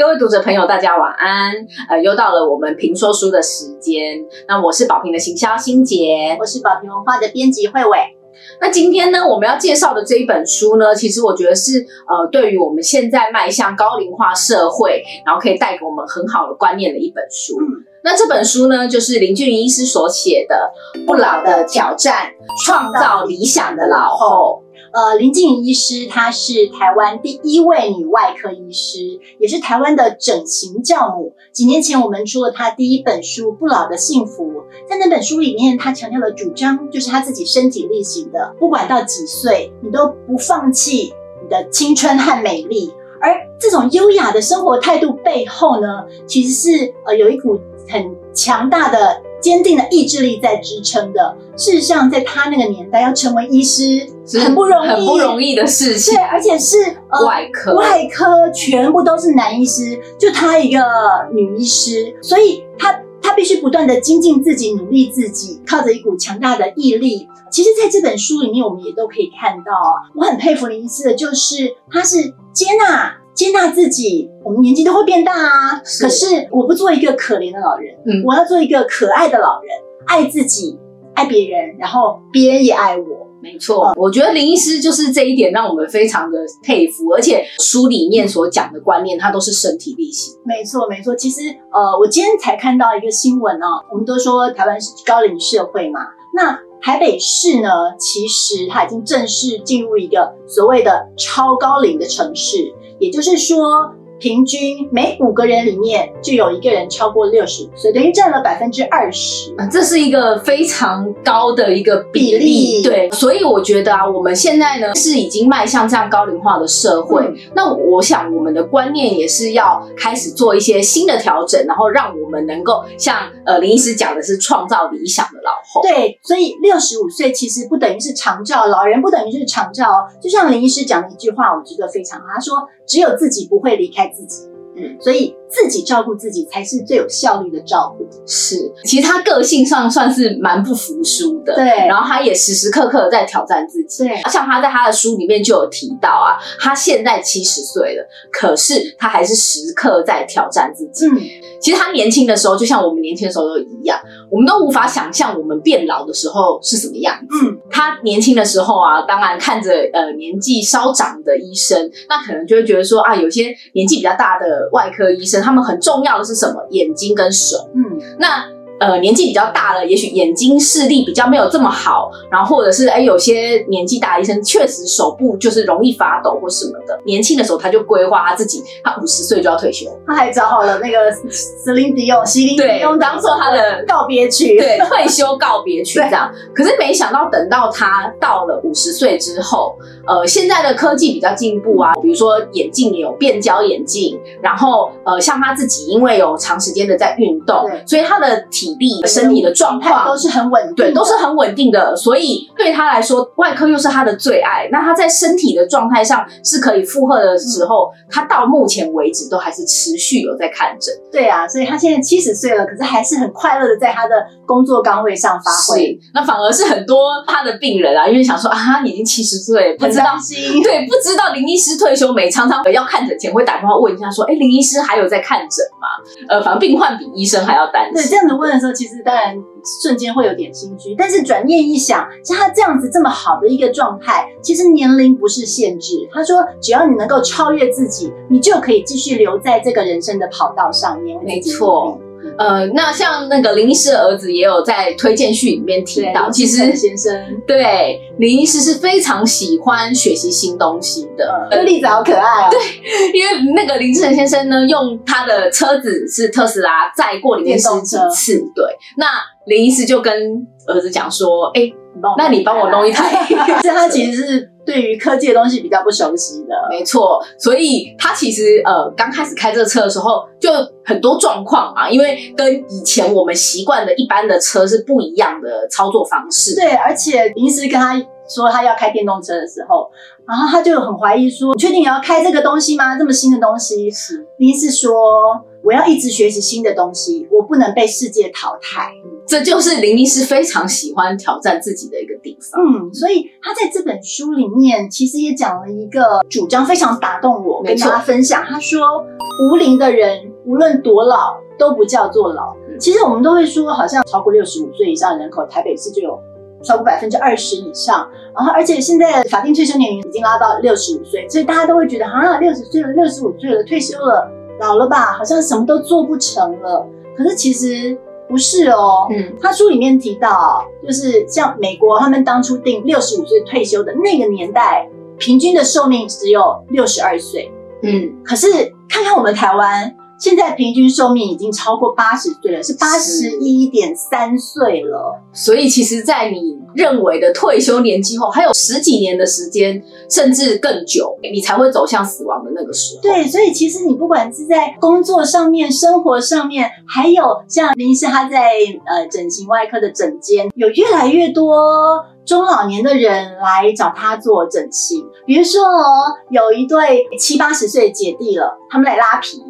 各位读者朋友，大家晚安。呃，又到了我们评说书的时间。那我是宝平的行销心杰，我是宝平文化的编辑慧伟。那今天呢，我们要介绍的这一本书呢，其实我觉得是呃，对于我们现在迈向高龄化社会，然后可以带给我们很好的观念的一本书。那这本书呢，就是林俊云医师所写的《不老的挑战：创造理想的老后》。呃，林静怡医师，她是台湾第一位女外科医师，也是台湾的整形教母。几年前，我们出了她第一本书《不老的幸福》。在那本书里面，她强调的主张就是她自己身体力行的，不管到几岁，你都不放弃你的青春和美丽。而这种优雅的生活态度背后呢，其实是呃有一股很强大的。坚定的意志力在支撑的。事实上，在他那个年代，要成为医师很不容易，很不容易的事情。对，而且是外科，外科全部都是男医师，就他一个女医师，所以他他必须不断的精进自己，努力自己，靠着一股强大的毅力。其实，在这本书里面，我们也都可以看到啊，我很佩服林医师的，就是他是接纳。接纳自己，我们年纪都会变大啊。可是我不做一个可怜的老人，嗯，我要做一个可爱的老人，爱自己，爱别人，然后别人也爱我。没错，我觉得林医师就是这一点让我们非常的佩服，而且书里面所讲的观念，它都是身体力行。没错，没错。其实，呃，我今天才看到一个新闻哦，我们都说台湾是高龄社会嘛，那台北市呢，其实它已经正式进入一个所谓的超高龄的城市。也就是说。平均每五个人里面就有一个人超过六十五岁，等于占了百分之二十啊，这是一个非常高的一个比例。对，所以我觉得啊，我们现在呢是已经迈向这样高龄化的社会，那我想我们的观念也是要开始做一些新的调整，然后让我们能够像呃林医师讲的是创造理想的老后。对，所以六十五岁其实不等于是长照，老人不等于是长照哦。就像林医师讲的一句话，我觉得非常好，他说只有自己不会离开。自己，嗯，所以自己照顾自己才是最有效率的照顾。是，其实他个性上算是蛮不服输的，对。然后他也时时刻刻在挑战自己，对。像他在他的书里面就有提到啊，他现在七十岁了，可是他还是时刻在挑战自己。嗯，其实他年轻的时候，就像我们年轻的时候都一样，我们都无法想象我们变老的时候是什么样子。嗯。他年轻的时候啊，当然看着呃年纪稍长的医生，那可能就会觉得说啊，有些年纪比较大的外科医生，他们很重要的是什么？眼睛跟手。嗯，那。呃，年纪比较大了，也许眼睛视力比较没有这么好，然后或者是哎，有些年纪大的医生确实手部就是容易发抖或什么的。年轻的时候他就规划他自己，他五十岁就要退休，他还找好了那个 Celine Dion，席琳迪翁当做他的告别曲，对，退休告别曲这样。可是没想到等到他到了五十岁之后，呃，现在的科技比较进步啊，比如说眼镜有变焦眼镜，然后呃，像他自己因为有长时间的在运动，所以他的体体力、身体的状况都是很稳定，对，都是很稳定的。所以对他来说，外科又是他的最爱。那他在身体的状态上是可以负荷的时候，他到目前为止都还是持续有在看诊。对啊，所以他现在七十岁了，可是还是很快乐的在他的工作岗位上发挥。那反而是很多他的病人啊，因为想说啊，他已经七十岁，不知道对，不知道林医师退休没，常常要看诊前会打电话问一下，说，哎，林医师还有在看诊吗？呃，反正病患比医生还要担心。对，这样子问。时候其实当然瞬间会有点心虚，但是转念一想，像他这样子这么好的一个状态，其实年龄不是限制。他说，只要你能够超越自己，你就可以继续留在这个人生的跑道上面。没错。呃，那像那个林医师的儿子也有在推荐序里面提到，其实先生对林医师是非常喜欢学习新东西的。这个例子好可爱哦。对，因为那个林志成先生呢，用他的车子是特斯拉载过林医师几次。对，那林医师就跟儿子讲说：“哎，那你帮我弄一台。”这他其实是。对于科技的东西比较不熟悉的，没错，所以他其实呃刚开始开这个车的时候就很多状况啊，因为跟以前我们习惯的一般的车是不一样的操作方式。对，而且临时跟他说他要开电动车的时候，然后他就很怀疑说：“你确定你要开这个东西吗？这么新的东西？”是临时说：“我要一直学习新的东西，我不能被世界淘汰。”这就是林医师非常喜欢挑战自己的一个地方。嗯，所以他在这本书里面其实也讲了一个主张，非常打动我，跟大家分享。他说，无龄的人无论多老都不叫做老。其实我们都会说，好像超过六十五岁以上人口，台北市就有超过百分之二十以上。然后，而且现在法定退休年龄已经拉到六十五岁，所以大家都会觉得，啊，六十岁了，六十五岁了，退休了，老了吧，好像什么都做不成了。可是其实不是哦。嗯，他书里面提到，就是像美国他们当初定六十五岁退休的那个年代，平均的寿命只有六十二岁。嗯，可是看看我们台湾。现在平均寿命已经超过八十岁了，是八十一点三岁了。所以，其实，在你认为的退休年纪后，还有十几年的时间，甚至更久，你才会走向死亡的那个时候。对，所以其实你不管是在工作上面、生活上面，还有像林医师他在呃整形外科的诊间，有越来越多中老年的人来找他做整形。比如说哦，有一对七八十岁姐弟了，他们来拉皮。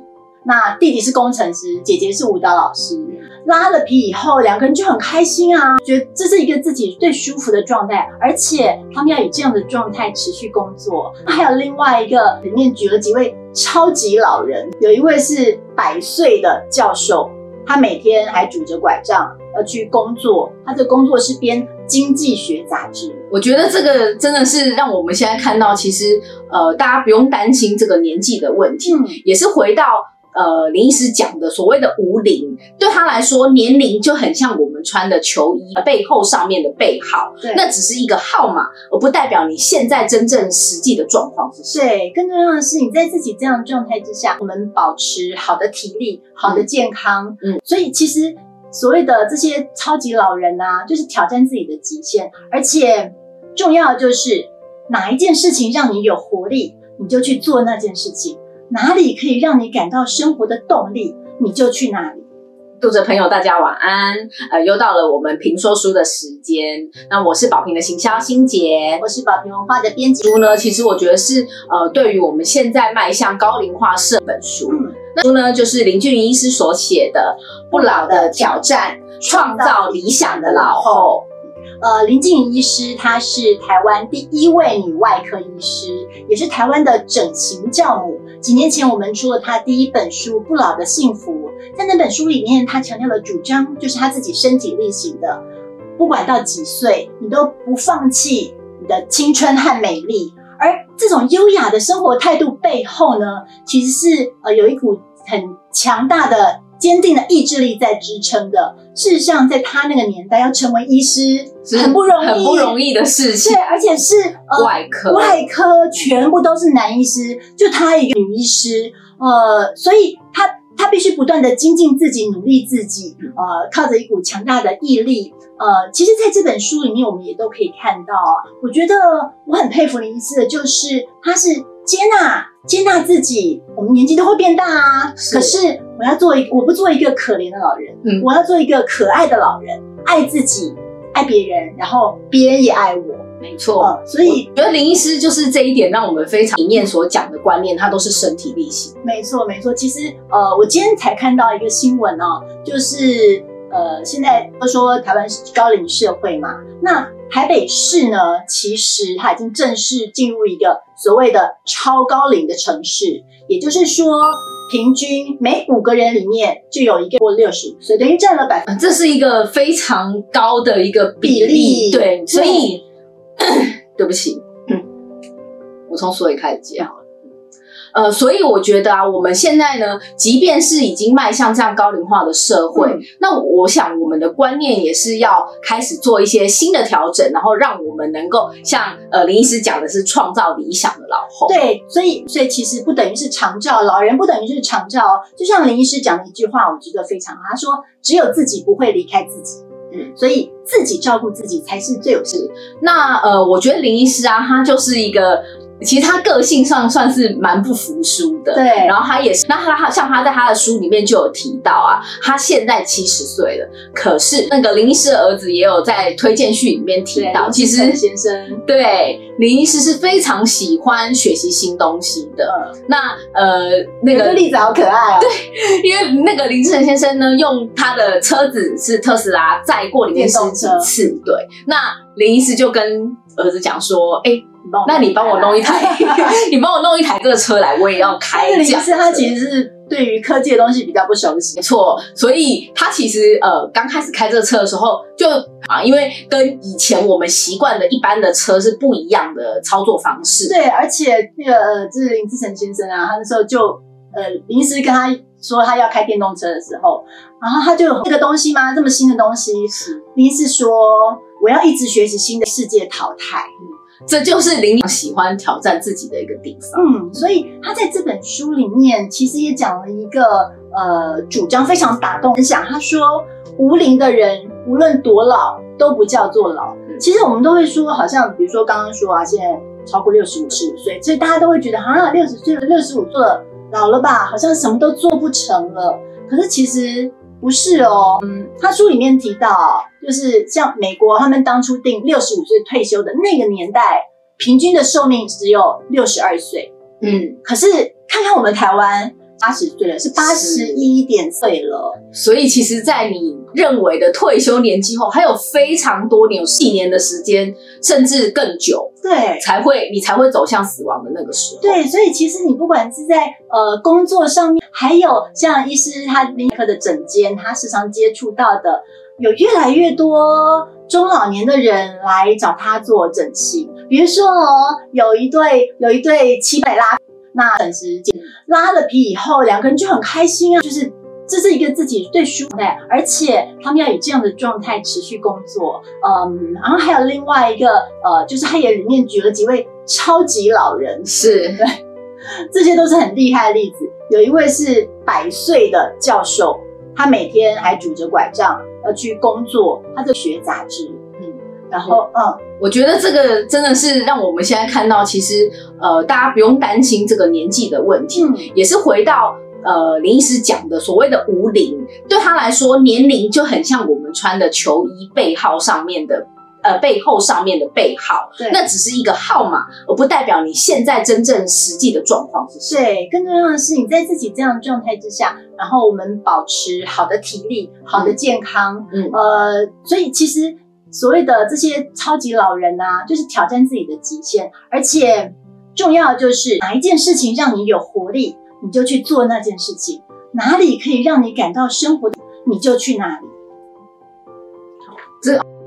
那弟弟是工程师，姐姐是舞蹈老师。拉了皮以后，两个人就很开心啊，觉得这是一个自己最舒服的状态，而且他们要以这样的状态持续工作。还有另外一个里面举了几位超级老人，有一位是百岁的教授，他每天还拄着拐杖要去工作，他的工作是编经济学杂志。我觉得这个真的是让我们现在看到，其实呃，大家不用担心这个年纪的问题，也是回到。呃，林医师讲的所谓的无龄，对他来说，年龄就很像我们穿的球衣背后上面的背号，那只是一个号码，而不代表你现在真正实际的状况是什么。对，更重要的是你在自己这样的状态之下，我们保持好的体力、好的健康。嗯，所以其实所谓的这些超级老人啊，就是挑战自己的极限，而且重要的就是哪一件事情让你有活力，你就去做那件事情。哪里可以让你感到生活的动力，你就去哪里。读者朋友，大家晚安。呃，又到了我们评说书的时间。那我是宝平的行销心杰，我是宝平文化的编辑。书呢，其实我觉得是呃，对于我们现在迈向高龄化社本书。那书呢，就是林俊医师所写的《不老的挑战：创造理想的老后》。呃，林静怡医师，她是台湾第一位女外科医师，也是台湾的整形教母。几年前，我们出了他第一本书《不老的幸福》。在那本书里面，他强调的主张就是他自己身体力行的，不管到几岁，你都不放弃你的青春和美丽。而这种优雅的生活态度背后呢，其实是呃有一股很强大的。坚定的意志力在支撑的。事实上，在他那个年代，要成为医师很不容易，很不容易的事情。对，而且是外科，外科全部都是男医师，就他一个女医师。呃，所以他他必须不断的精进自己，努力自己。呃，靠着一股强大的毅力。呃，其实在这本书里面，我们也都可以看到。我觉得我很佩服林医师的，就是他是接纳接纳自己。我们年纪都会变大啊，可是。我要做一，我不做一个可怜的老人，嗯，我要做一个可爱的老人，爱自己，爱别人，然后别人也爱我，没错。所以，觉得林医师就是这一点，让我们非常理念所讲的观念，它都是身体力行。没错，没错。其实，呃，我今天才看到一个新闻哦，就是呃，现在都说台湾是高龄社会嘛，那台北市呢，其实它已经正式进入一个所谓的超高龄的城市，也就是说。平均每五个人里面就有一个过六十五岁，等于占了百分，这是一个非常高的一个比例。对，所以 对不起，嗯我从所以开始讲。呃，所以我觉得啊，我们现在呢，即便是已经迈向这样高龄化的社会，那我想我们的观念也是要开始做一些新的调整，然后让我们能够像呃林医师讲的是创造理想的老后。对，所以所以其实不等于是长照，老人不等于是长照。就像林医师讲的一句话，我觉得非常好，他说只有自己不会离开自己，嗯，所以自己照顾自己才是最有事。那呃，我觉得林医师啊，他就是一个。其实他个性上算是蛮不服输的，对。然后他也是，那他他像他在他的书里面就有提到啊，他现在七十岁了，可是那个林医师的儿子也有在推荐序里面提到，其实先生对林医师是非常喜欢学习新东西的。那呃，那个例子好可爱哦，对，因为那个林志成先生呢，用他的车子是特斯拉载过里面十几次，对，那林医师就跟儿子讲说，哎。那你帮我弄一台，你帮我弄一台这个车来，我也要开。林医师他其实是对于科技的东西比较不熟悉，没错。所以他其实呃刚开始开这个车的时候，就啊，因为跟以前我们习惯的一般的车是不一样的操作方式。对，而且那个呃，就是林志成先生啊，他那时候就呃，临时跟他说他要开电动车的时候，然后他就这个东西吗？这么新的东西，林医师说我要一直学习新的世界淘汰。这就是林喜欢挑战自己的一个地方。嗯，所以他在这本书里面其实也讲了一个呃主张非常打动人想。他说，无龄的人无论多老都不叫做老。其实我们都会说，好像比如说刚刚说啊，现在超过六十五、十五岁，所以大家都会觉得啊，六十岁了、六十五岁了，老了吧，好像什么都做不成了。可是其实。不是哦，嗯，他书里面提到，就是像美国他们当初定六十五岁退休的那个年代，平均的寿命只有六十二岁，嗯，可是看看我们台湾。八十岁了，是八十一点岁了。所以，其实，在你认为的退休年纪后，还有非常多年，有几年的时间，甚至更久，对，才会你才会走向死亡的那个时候。对，所以其实你不管是在呃工作上面，还有像医师他内科的诊间，他时常接触到的，有越来越多中老年的人来找他做整形。比如说哦，有一对有一对七百拉。那等时间拉了皮以后，两个人就很开心啊，就是这是一个自己最舒服的，而且他们要以这样的状态持续工作，嗯，然后还有另外一个呃，就是他也里面举了几位超级老人，是对，这些都是很厉害的例子。有一位是百岁的教授，他每天还拄着拐杖要去工作，他在学杂志，嗯，然后嗯。我觉得这个真的是让我们现在看到，其实呃，大家不用担心这个年纪的问题，也是回到呃林医师讲的所谓的无龄，对他来说，年龄就很像我们穿的球衣背号上面的呃背后上面的背号，那只是一个号码，而不代表你现在真正实际的状况是什么。对，更重要的是你在自己这样的状态之下，然后我们保持好的体力、好的健康，嗯呃，所以其实。所谓的这些超级老人啊，就是挑战自己的极限，而且重要的就是哪一件事情让你有活力，你就去做那件事情；哪里可以让你感到生活，你就去哪里。这。